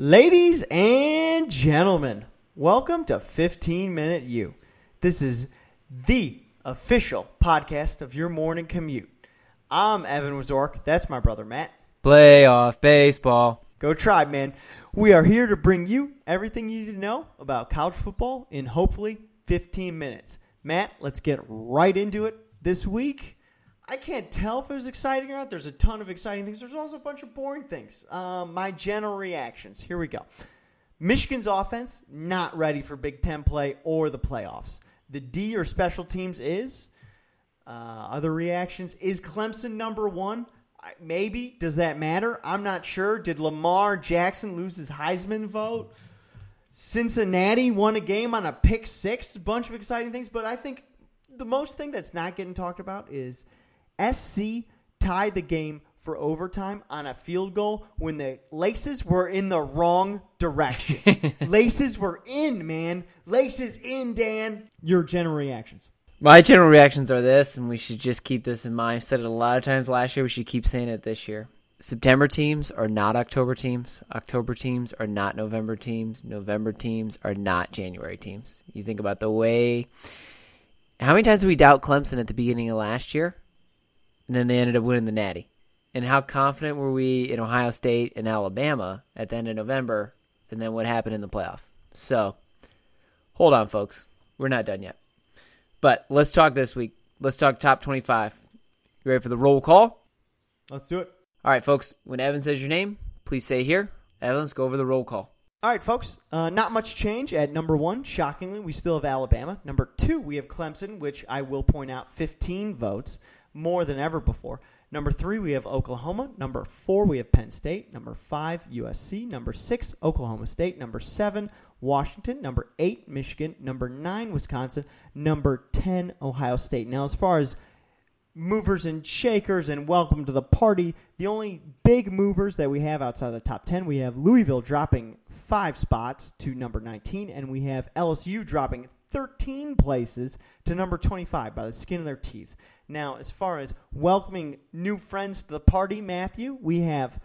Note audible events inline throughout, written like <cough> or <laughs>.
Ladies and gentlemen, welcome to 15 Minute U. This is the official podcast of your morning commute. I'm Evan Wazork. That's my brother Matt. Playoff baseball. Go Tribe, man. We are here to bring you everything you need to know about college football in hopefully 15 minutes. Matt, let's get right into it. This week, I can't tell if it was exciting or not. There's a ton of exciting things. There's also a bunch of boring things. Um, my general reactions. Here we go. Michigan's offense not ready for Big Ten play or the playoffs. The D or special teams is. Uh, other reactions is Clemson number one. Maybe does that matter? I'm not sure. Did Lamar Jackson lose his Heisman vote? Cincinnati won a game on a pick six. A bunch of exciting things, but I think the most thing that's not getting talked about is SC tied the game for overtime on a field goal when the laces were in the wrong direction. <laughs> laces were in, man. Laces in, Dan. Your general reactions. My general reactions are this, and we should just keep this in mind. I've said it a lot of times last year. We should keep saying it this year. September teams are not October teams. October teams are not November teams. November teams are not January teams. You think about the way. How many times did we doubt Clemson at the beginning of last year? And then they ended up winning the Natty. And how confident were we in Ohio State and Alabama at the end of November? And then what happened in the playoff? So, hold on, folks. We're not done yet. But let's talk this week. Let's talk top 25. You ready for the roll call? Let's do it. All right, folks. When Evan says your name, please say here. Evan, let's go over the roll call. All right, folks. Uh, not much change at number one. Shockingly, we still have Alabama. Number two, we have Clemson, which I will point out 15 votes, more than ever before. Number three, we have Oklahoma. Number four, we have Penn State. Number five, USC. Number six, Oklahoma State. Number seven, Washington. Number eight, Michigan. Number nine, Wisconsin. Number 10, Ohio State. Now, as far as movers and shakers and welcome to the party. The only big movers that we have outside of the top 10, we have Louisville dropping five spots to number 19, and we have LSU dropping 13 places to number 25 by the skin of their teeth. Now, as far as welcoming new friends to the party, Matthew, we have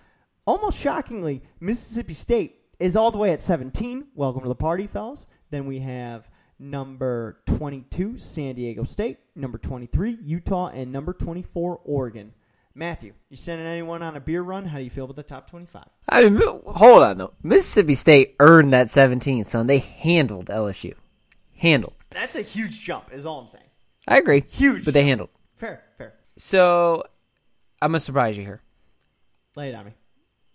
almost shockingly Mississippi State is all the way at 17. Welcome to the party, fellas. Then we have number 22, San Diego State, number 23, Utah, and number 24, Oregon. Matthew, you sending anyone on a beer run? How do you feel about the top 25? I mean, hold on though. Mississippi State earned that 17, son. They handled LSU. Handled. That's a huge jump, is all I'm saying. I agree. Huge But they handled. Fair, fair. So, I'm gonna surprise you here. Lay it on me.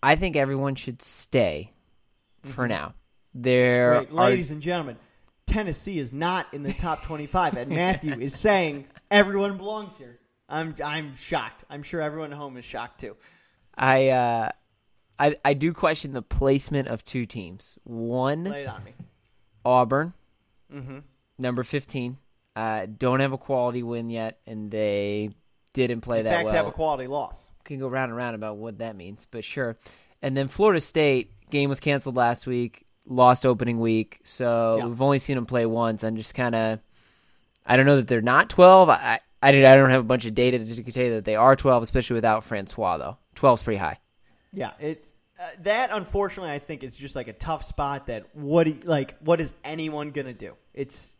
I think everyone should stay for now. There Wait, are ladies and gentlemen, Tennessee is not in the top 25, and Matthew is saying everyone belongs here. I'm, I'm shocked. I'm sure everyone at home is shocked too. I uh I I do question the placement of two teams. One Lay it on me. Auburn, Mm-hmm. number 15. Uh, don't have a quality win yet, and they didn't play In that fact, well. have a quality loss. Can go round and round about what that means, but sure. And then Florida State game was canceled last week, lost opening week, so Yeah. we've only seen them play once. I'm just kind of, I don't know that they're not 12. I I, did, I don't have a bunch of data to tell you that they are 12, especially without Francois though. 12's pretty high. Yeah, it's uh, that. Unfortunately, I think it's just like a tough spot. That what like what is anyone gonna do? It's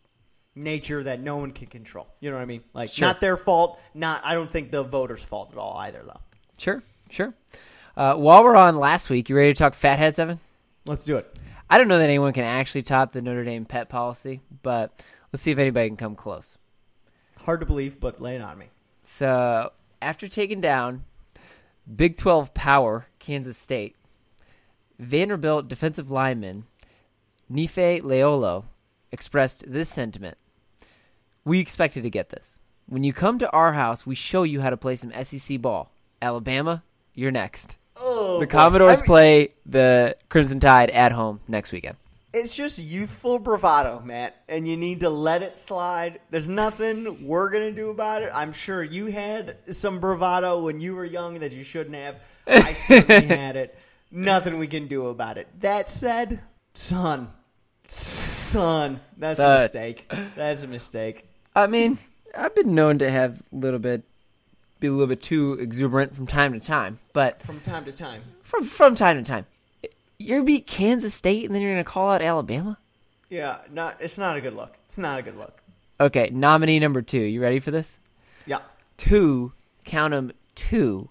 nature that no one can control. You know what I mean? Like Sure. not their fault. Not I don't think the voters' fault at all either. Though. Sure, sure. Uh, while we're on last week, you ready to talk fatheads, Evan? Let's do it. I don't know that anyone can actually top the Notre Dame pet policy, but let's see if anybody can come close. Hard to believe, but lay it on me. So, after taking down Big 12 power Kansas State, Vanderbilt defensive lineman Nifae Lealao expressed this sentiment. We expected to get this. When you come to our house, we show you how to play some SEC ball. Alabama, you're next. Oh, The. Commodores I mean, play the Crimson Tide at home next weekend. It's just youthful bravado, Matt, and you need to let it slide. There's nothing we're gonna do about it. I'm sure you had some bravado when you were young that you shouldn't have. I certainly <laughs> had it. Nothing we can do about it. That said, son, son, that's a mistake. That's a mistake. I mean, I've been known to have a little bit, be a little bit too exuberant from time to time, but From time to time. from from time to time. You're beat Kansas State and then you're going to call out Alabama? Yeah, not it's not a good look. It's not a good look. Okay, nominee number two. You ready for this? Yeah. Two, count them two,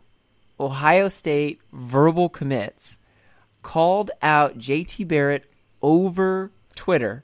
Ohio State verbal commits called out JT Barrett over Twitter,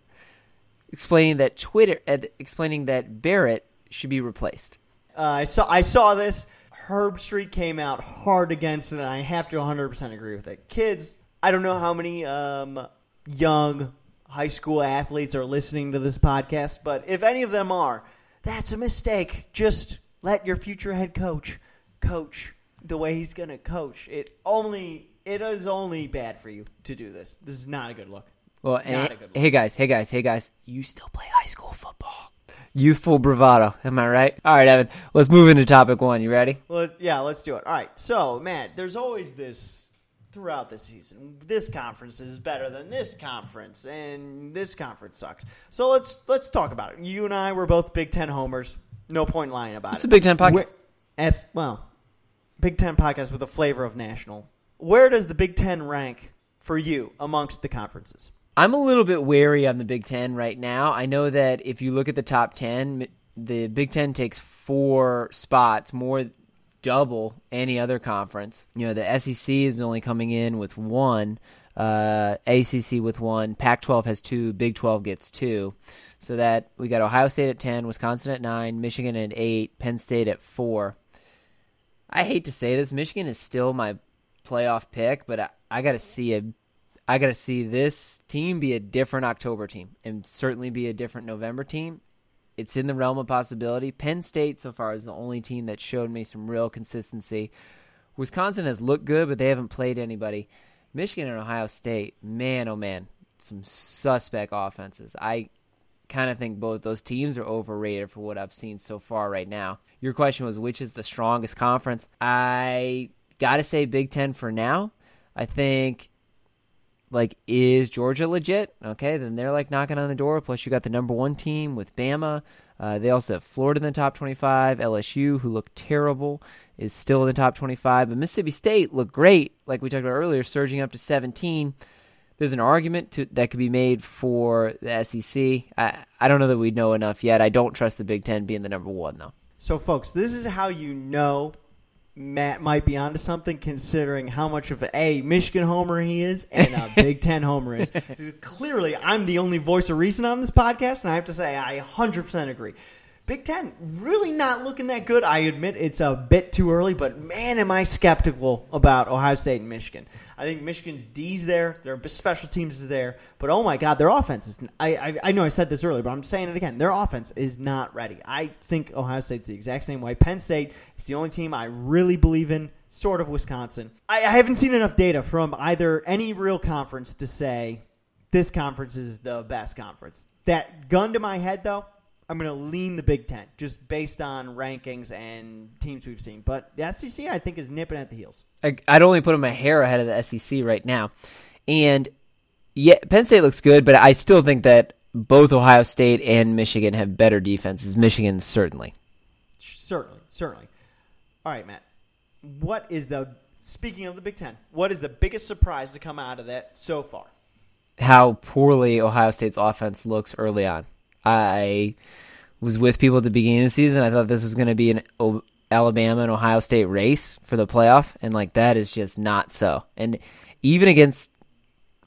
explaining that Twitter, uh, explaining that Barrett should be replaced. Uh, I saw I saw this. Herbstreit came out hard against it, and I have to 100% agree with it. Kids, I don't know how many um, young high school athletes are listening to this podcast, but if any of them are, that's a mistake. Just let your future head coach coach the way he's going to coach. It only it is only bad for you to do this. This is not a good look. Well, Not a good hey guys, hey guys, hey guys, you still play high school football. Youthful bravado, am I right? All right, Evan, let's move into topic one. You ready? Well, yeah, let's do it. All right. So, Matt, there's always this throughout the season. This conference is better than this conference, and this conference sucks. So let's let's talk about it. You and I were both Big Ten homers. No point lying about it. It's a Big Ten podcast. Where- F, well, Big Ten podcast with a flavor of national. Where does the Big Ten rank for you amongst the conferences? I'm a little bit wary on the Big Ten right now. I know that if you look at the top 10, the Big Ten takes four spots, more double any other conference. You know, the SEC is only coming in with one, uh, ACC with one, Pac 12 has two, Big 12 gets two. So that we got Ohio State at 10, Wisconsin at 9, Michigan at 8, Penn State at 4. I hate to say this, Michigan is still my playoff pick, but I, I got to see a I got to see this team be a different October team and certainly be a different November team. It's in the realm of possibility. Penn State so far is the only team that showed me some real consistency. Wisconsin has looked good, but they haven't played anybody. Michigan and Ohio State, man, oh man, some suspect offenses. I kind of think both those teams are overrated for what I've seen so far right now. Your question was which is the strongest conference? I got to say Big 10 for now. I think like is Georgia legit? Okay, then they're like knocking on the door. Plus, you got the number one team with Bama. Uh, they also have Florida in the top 25. LSU, who looked terrible, is still in the top 25. But Mississippi State looked great, like we talked about earlier, surging up to 17. There's an argument to, that could be made for the SEC. I, I don't know that we know enough yet. I don't trust the Big Ten being the number one, though. So, folks, this is how you know Matt might be onto something, considering how much of a Michigan homer he is and a <laughs> Big Ten homer is. Clearly, I'm the only voice of reason on this podcast, and I have to say I 100% agree. Big Ten really not looking that good. I admit it's a bit too early, but man, am I skeptical about Ohio State and Michigan. I think Michigan's D's there, their special teams is there, but oh my God, their offense is. I, I I know I said this earlier, but I'm saying it again. Their offense is not ready. I think Ohio State's the exact same way. Penn State is the only team I really believe in. Sort of Wisconsin. I, I haven't seen enough data from either any real conference to say this conference is the best conference. That gun to my head, though, I'm going to lean the Big Ten just based on rankings and teams we've seen. But the SEC, I think, is nipping at the heels. I, I'd only put them a hair ahead of the SEC right now. And yeah, Penn State looks good, but I still think that both Ohio State and Michigan have better defenses. Michigan, certainly. Certainly, certainly. All right, Matt. What is the speaking of the Big Ten? What is the biggest surprise to come out of that so far? How poorly Ohio State's offense looks early on. I was with people at the beginning of the season. I thought this was going to be an o- Alabama and Ohio State race for the playoff, and like that is just not so. And even against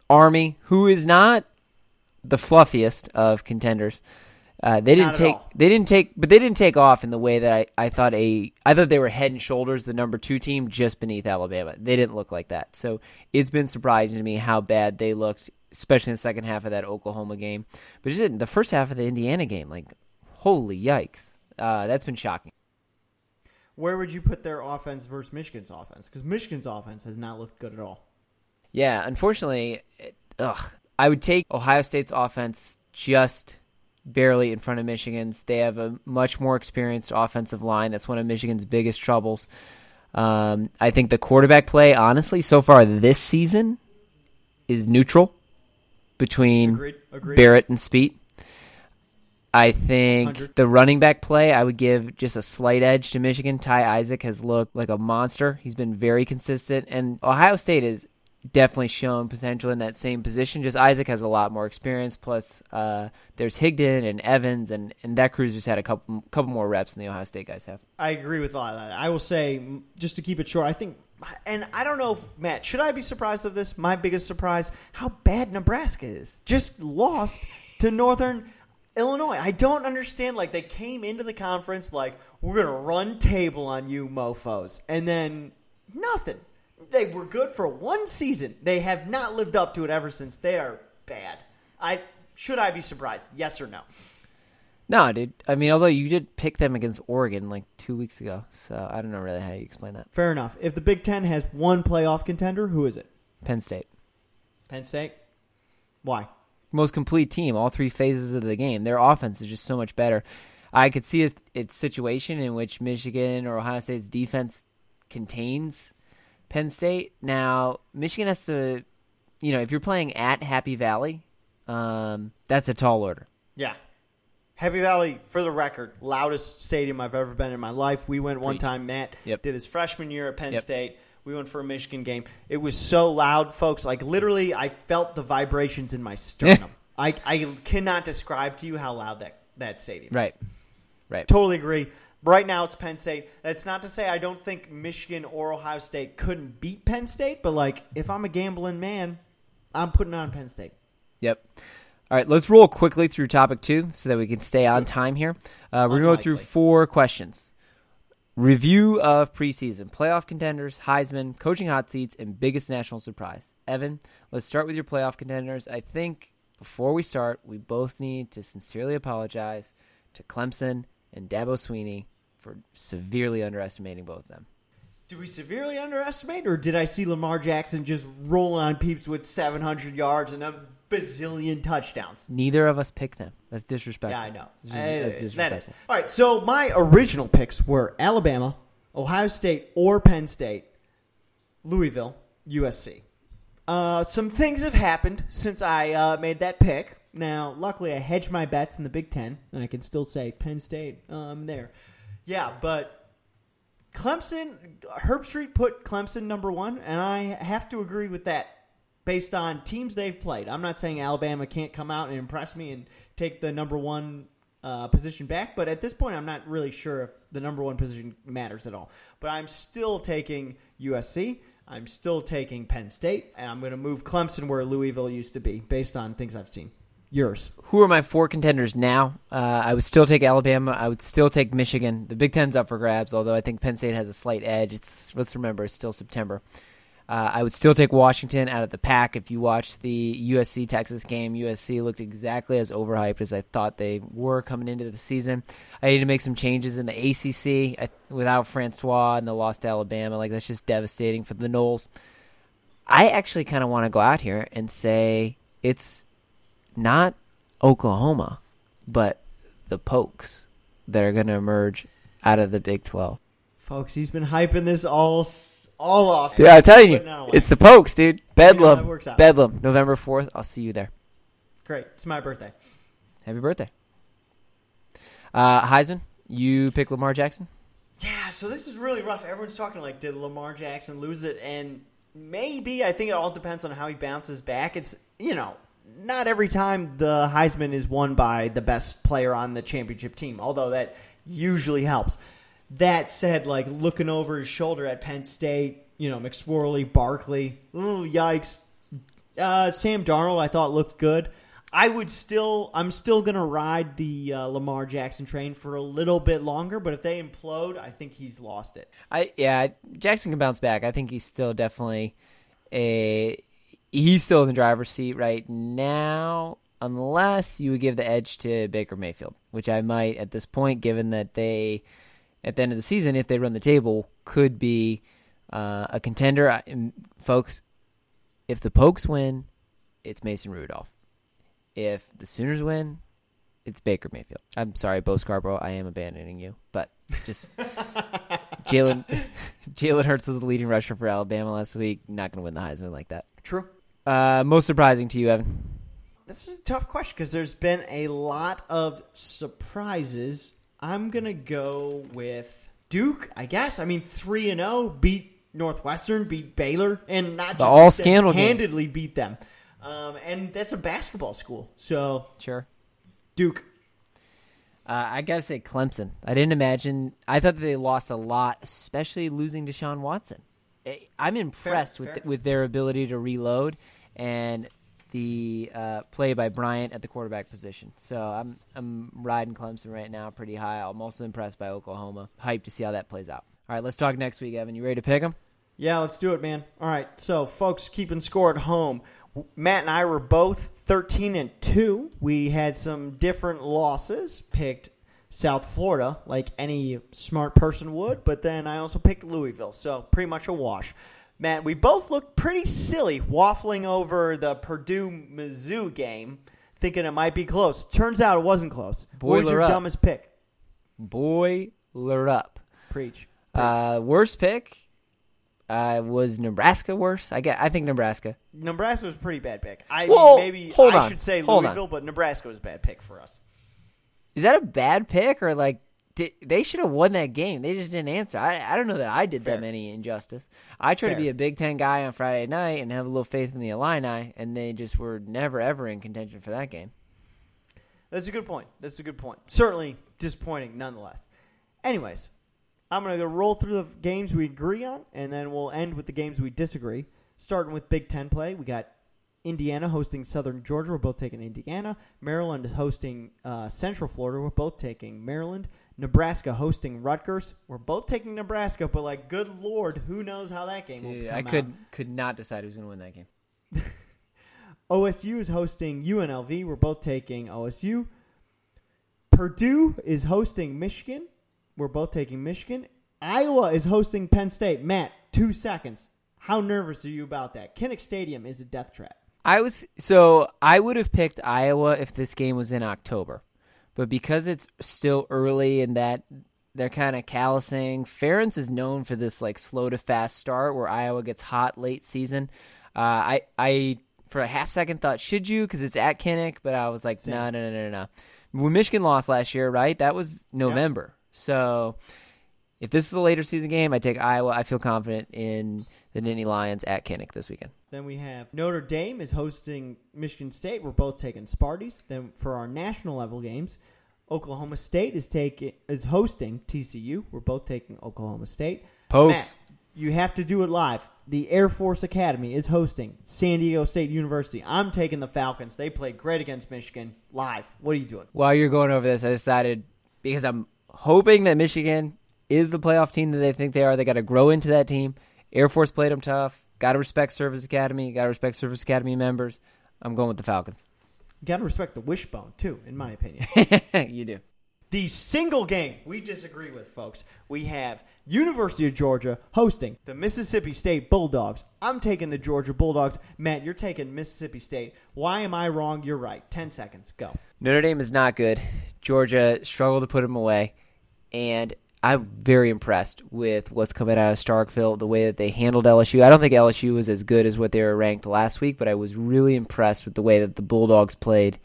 Army, who is not the fluffiest of contenders, uh, they didn't take all. they didn't take but they didn't take off in the way that I, I thought a I thought they were head and shoulders the number two team just beneath Alabama. They didn't look like that. So it's been surprising to me how bad they looked, especially in the second half of that Oklahoma game. But just in the first half of the Indiana game, like holy yikes. Uh, that's been shocking. Where would you put their offense versus Michigan's offense? Because Michigan's offense has not looked good at all. Yeah, unfortunately, it, ugh, I would take Ohio State's offense just barely in front of Michigan's. They have a much more experienced offensive line. That's one of Michigan's biggest troubles. Um, I think the quarterback play, honestly, so far this season is neutral between Agreed. Agreed. Barrett and Speight. I think 100. the running back play, I would give just a slight edge to Michigan. Ty Isaac has looked like a monster. He's been very consistent, and Ohio State is definitely shown potential in that same position. Just Isaac has a lot more experience. Plus, uh, there's Higdon and Evans, and, and that crew's just had a couple couple more reps than the Ohio State guys have. I agree with a lot of that. I will say, just to keep it short, I think, and I don't know, if, Matt, should I be surprised of this? My biggest surprise, how bad Nebraska is. Just lost to Northern Illinois. I don't understand. Like, they came into the conference like, we're to run table on you mofos. And then nothing. They were good for one season. They have not lived up to it ever since. They are bad. I Should I be surprised? Yes or no? No, dude. I mean, although you did pick them against Oregon like two weeks ago, so I don't know really how you explain that. Fair enough. If the Big Ten has one playoff contender, who is it? Penn State, Penn State? Why? most complete team, all three phases of the game. Their offense is just so much better. I could see its, its situation in which Michigan or Ohio State's defense contains Penn State. Now, Michigan has to, you know, if you're playing at Happy Valley, um, that's a tall order. Yeah. Happy Valley, for the record, loudest stadium I've ever been in my life. We went one time. Matt Yep. did his freshman year at Penn Yep. State. We went for a Michigan game. It was so loud, folks. Like literally, I felt the vibrations in my <laughs> sternum. I, I cannot describe to you how loud that that stadium is. Right. is. Right. Totally agree. Right now, it's Penn State. That's not to say I don't think Michigan or Ohio State couldn't beat Penn State, but like if I'm a gambling man, I'm putting on Penn State. Yep. All right, let's roll quickly through topic two so that we can stay on time here. Uh, we're going to go through four questions. Review of preseason, playoff contenders, Heisman, coaching hot seats, and biggest national surprise. Evan, let's start with your playoff contenders. I think before we start, we both need to sincerely apologize to Clemson and Dabo Swinney for severely underestimating both of them. Did we severely underestimate, or did I see Lamar Jackson just rolling on peeps with 700 yards and a bazillion touchdowns? Neither of us picked them. That's disrespectful. Yeah, I know. That's that's that is. disrespectful. All right, so my original picks were Alabama, Ohio State, or Penn State, Louisville, USC. Uh, some things have happened since I uh, made that pick. Now, luckily, I hedged my bets in the Big Ten, and I can still say Penn State. I'm there. Yeah, but Clemson, Herbstreit put Clemson number one, and I have to agree with that based on teams they've played. I'm not saying Alabama can't come out and impress me and take the number one uh, position back, but at this point, I'm not really sure if the number one position matters at all. But I'm still taking USC. I'm still taking Penn State, and I'm going to move Clemson where Louisville used to be based on things I've seen. Yours. who are my four contenders now? Uh, I would still take Alabama. I would still take Michigan. The Big Ten's up for grabs, although I think Penn State has a slight edge. It's let's remember it's still September. Uh, I would still take Washington out of the pack. If you watched the USC Texas game, USC looked exactly as overhyped as I thought they were coming into the season. I need to make some changes in the ACC I, without Francois and the loss to Alabama. Like that's just devastating for the Noles. I actually kind of want to go out here and say it's not Oklahoma, but the Pokes that are going to emerge out of the Big 12. Folks, he's been hyping this all all off. Dude, I'm telling you, it's the Pokes, dude. Bedlam. that works out. Bedlam. November 4th. I'll see you there. Great. It's my birthday. Happy birthday. Uh, Heisman, you pick Lamar Jackson? Yeah, so this is really rough. Everyone's talking like, did Lamar Jackson lose it? And maybe I think it all depends on how he bounces back. It's you know, not every time the Heisman is won by the best player on the championship team, although that usually helps. That said, like looking over his shoulder at Penn State, you know, McSorley, Barkley, ooh, yikes. Uh, Sam Darnold, I thought looked good. I would still, I'm still gonna ride the uh, Lamar Jackson train for a little bit longer. But if they implode, I think he's lost it. I yeah, Jackson can bounce back. I think he's still definitely a he's still in the driver's seat right now, unless you would give the edge to Baker Mayfield, which I might at this point, given that they at the end of the season, if they run the table, could be uh, a contender. I- folks, if the Pokes win, it's Mason Rudolph. If the Sooners win, it's Baker Mayfield. I'm sorry, Bo Scarborough. I am abandoning you, but just <laughs> Jalen <laughs> Jalen Hurts was the leading rusher for Alabama last week. Not going to win the Heisman like that. True. Uh, most surprising to you, Evan? This is a tough question because there's been a lot of surprises. I'm gonna go with Duke. I guess. I mean, three and zero beat Northwestern beat Baylor, and not The just all beat them, scandal game. handedly beat them. Um, and that's a basketball school. So Sure. Duke, Uh, I gotta say Clemson. I didn't imagine. I thought that they lost a lot, especially losing Deshaun Watson. I- I'm impressed with fair. with their ability to reload and the uh, play by Bryant at the quarterback position. So I'm I'm riding Clemson right now pretty high. I'm also impressed by Oklahoma. Hyped to see how that plays out. All right, let's talk next week, Evan. You ready to pick them? Yeah, let's do it, man. All right, so folks, keeping score at home. Matt and I were both thirteen and two. We had some different losses. Picked South Florida, like any smart person would, but then I also picked Louisville, so pretty much a wash. Matt, we both looked pretty silly waffling over the Purdue Mizzou game, thinking it might be close. Turns out it wasn't close. what was your up. dumbest pick? Boiler up. Preach. Uh, worst pick uh, was Nebraska. Worse, I get. I think Nebraska. Nebraska was a pretty bad pick. I Whoa, maybe hold I on, should say hold on. Louisville, but Nebraska was a bad pick for us. Is that a bad pick or like di they should have won that game? They just didn't answer. I I don't know that I did Fair. them any injustice. I try to be a Big Ten guy on Friday night and have a little faith in the Illini, and they just were never ever in contention for that game. That's a good point. That's a good point. Certainly disappointing, nonetheless. Anyways, I'm going to roll through the games we agree on, and then we'll end with the games we disagree. Starting with Big Ten play, we got Indiana hosting Southern Georgia. We're both taking Indiana. Maryland is hosting uh, Central Florida. We're both taking Maryland. Nebraska hosting Rutgers. We're both taking Nebraska, but like, good lord, who knows how that game will come I out. could could not decide who's going to win that game. <laughs> OSU is hosting UNLV. We're both taking OSU. Purdue is hosting Michigan. We're both taking Michigan. Iowa is hosting Penn State. Matt, two seconds. How nervous are you about that? Kinnick Stadium is a death trap. I was so I would have picked Iowa if this game was in October, but because it's still early and that they're kind of callousing. Ferentz is known for this like slow to fast start where Iowa gets hot late season. Uh, I I for a half second thought should you because it's at Kinnick, but I was like no no no no no. When Michigan lost last year, right? That was November. So if this is a later season game, I take Iowa. I feel confident in the Nittany Lions at Kinnick this weekend. Then we have Notre Dame is hosting Michigan State. We're both taking Sparties. Then for our national level games, Oklahoma State is taking is hosting TCU. We're both taking Oklahoma State. Pokes. Matt, you have to do it live. The Air Force Academy is hosting San Diego State University. I'm taking the Falcons. They played great against Michigan live. What are you doing? While you're going over this, I decided because I'm hoping that Michigan is the playoff team that they think they are. They got to grow into that team. Air Force played them tough. Got to respect Service Academy. Got to respect Service Academy members. I'm going with the Falcons. You got to respect the wishbone too, in my opinion. <laughs> you do. The single game we disagree with, folks. We have University of Georgia hosting the Mississippi State Bulldogs. I'm taking the Georgia Bulldogs. Matt, you're taking Mississippi State. Why am I wrong? You're right. Ten seconds. Go. Notre Dame is not good. Georgia struggled to put them away, and I'm very impressed with what's coming out of Starkville, the way that they handled LSU. I don't think LSU was as good as what they were ranked last week, but I was really impressed with the way that the Bulldogs played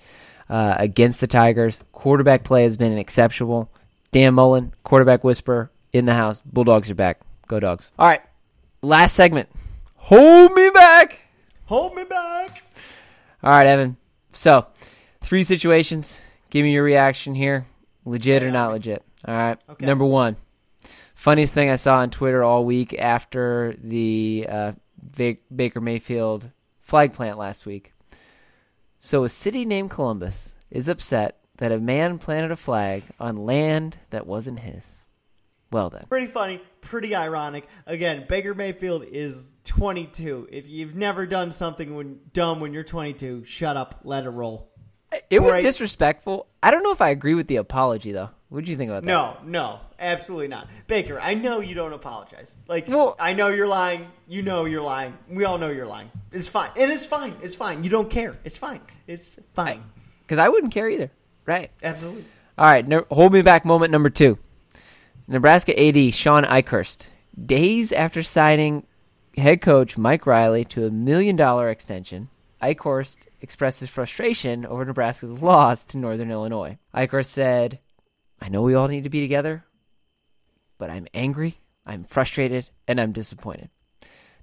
uh, against the Tigers. Quarterback play has been exceptional. Dan Mullen, quarterback whisperer in the house. Bulldogs are back. Go Dogs. All right, last segment. Hold me back. Hold me back. All right, Evan. So, three situations. Give me your reaction here. Legit or not legit. All right. Okay. Number one. Funniest thing I saw on Twitter all week after the uh, Baker Mayfield flag plant last week. So, a city named Columbus is upset that a man planted a flag on land that wasn't his. Well, then. Pretty funny. Pretty ironic. Again, Baker Mayfield is 22. If you've never done something when dumb when you're 22, shut up. Let it roll. It was Right. disrespectful. I don't know if I agree with the apology, though. What do you think about that? No, no, absolutely not. Baker, I know you don't apologize. Like, Well- I know you're lying. You know you're lying. We all know you're lying. It's fine. And it's fine. It's fine. You don't care. It's fine. It's fine. Because I wouldn't care either. Right. Absolutely. All right, no, hold me back moment number two. Nebraska AD Shawn Eichorst, days after signing head coach Mike Riley to a million dollar extension, Eichorst expresses frustration over Nebraska's loss to Northern Illinois. Eichorst said, I know we all need to be together, but I'm angry, I'm frustrated, and I'm disappointed.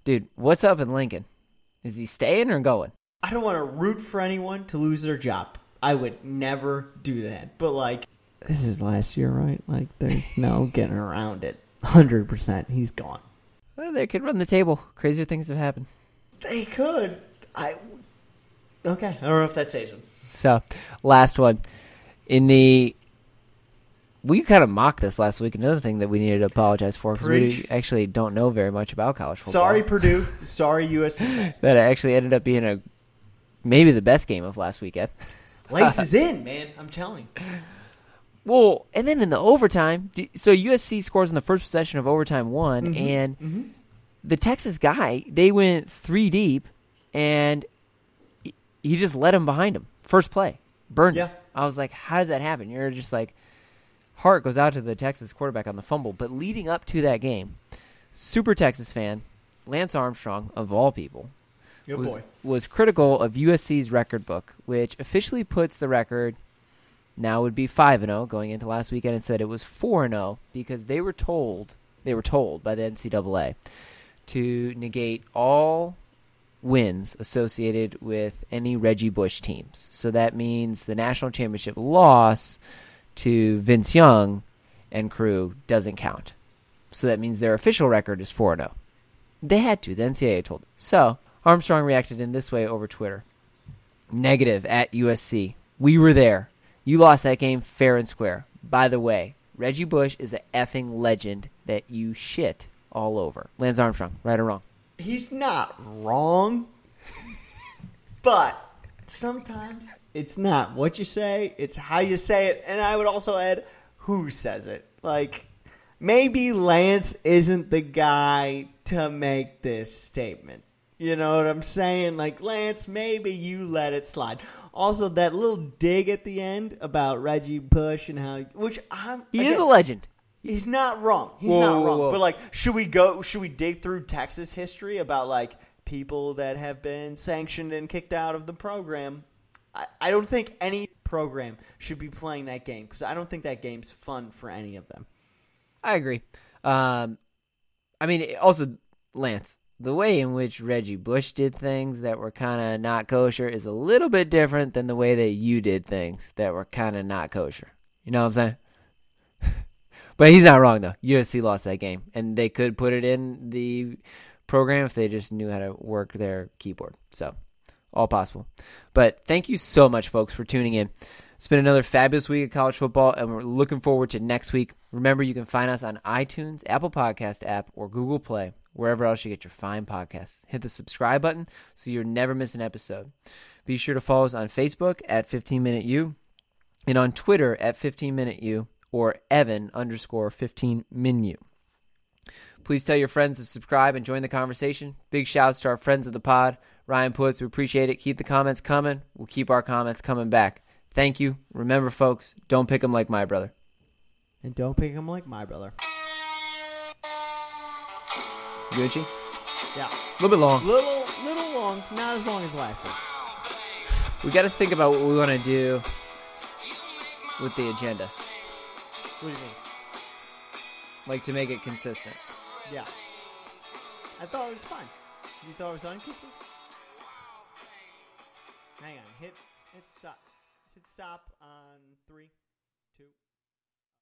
Dude, what's up in Lincoln? Is he staying or going? I don't want to root for anyone to lose their job. I would never do that. But like, this is last year, right? Like, there's <laughs> no getting around it. Hundred percent, he's gone. Well, they could run the table. Crazier things have happened. They could. I. Okay, I don't know if that saves him. So, last one. In the. We kind of mocked this last week. Another thing that we needed to apologize for because we actually don't know very much about college football. Sorry, <laughs> Purdue. Sorry, USC. That actually ended up being a maybe the best game of last weekend. <laughs> Lace is <laughs> in, man. I'm telling you. Well, and then in the overtime, so USC scores in the first possession of overtime one, Mm-hmm. and the Texas guy they went three deep, and he- just let him behind him first play, burned. him. Yeah. I was like, how does that happen? You're just like, heart goes out to the Texas quarterback on the fumble, but leading up to that game, super Texas fan, Lance Armstrong of all people, Good was, boy. was critical of USC's record book, which officially puts the record now would be 5 and 0 going into last weekend and said it was 4 and 0 because they were told they were told by the NCAA to negate all wins associated with any Reggie Bush teams. So that means the national championship loss to Vince Young and crew doesn't count. So that means their official record is 4 0. They had to. The NCAA told them. So Armstrong reacted in this way over Twitter. Negative at USC. We were there. You lost that game fair and square. By the way, Reggie Bush is a effing legend that you shit all over. Lance Armstrong, right or wrong? He's not wrong, but sometimes it's not what you say; it's how you say it. And I would also add who says it. Like maybe Lance isn't the guy to make this statement. You know what I'm saying? Like Lance, maybe you let it slide. Also, that little dig at the end about Reggie Bush and how, which I'm He again, is a legend. He's not wrong. He's Whoa, not whoa, wrong. whoa. But like, should we go? Should we dig through Texas history about like people that have been sanctioned and kicked out of the program? I, I don't think any program should be playing that game because I don't think that game's fun for any of them. I agree. Um, I mean, also Lance, the way in which Reggie Bush did things that were kind of not kosher is a little bit different than the way that you did things that were kind of not kosher. You know what I'm saying? But he's not wrong though. USC lost that game, and they could put it in the program if they just knew how to work their keyboard. So, all possible. But thank you so much, folks, for tuning in. It's been another fabulous week of college football, and we're looking forward to next week. Remember, you can find us on iTunes, Apple Podcast app, or Google Play, wherever else you get your fine podcasts. Hit the subscribe button so you never miss an episode. Be sure to follow us on Facebook at 15 Minute U and on Twitter at 15 Minute U or Evan underscore 15 menu. Please tell your friends to subscribe and join the conversation. Big shouts to our friends of the pod. Ryan Puts, we appreciate it. Keep the comments coming. We'll keep our comments coming back. Thank you. Remember, folks, don't pick them like my brother. And don't pick them like my brother. Gucci? Yeah, A little bit long. little little long, not as long as last week. We got to think about what we want to do with the agenda, What do you mean? like to make it consistent. Yeah, I thought it was fine. You thought it was inconsistent? Hang on, hit hit stop. Hit stop on three.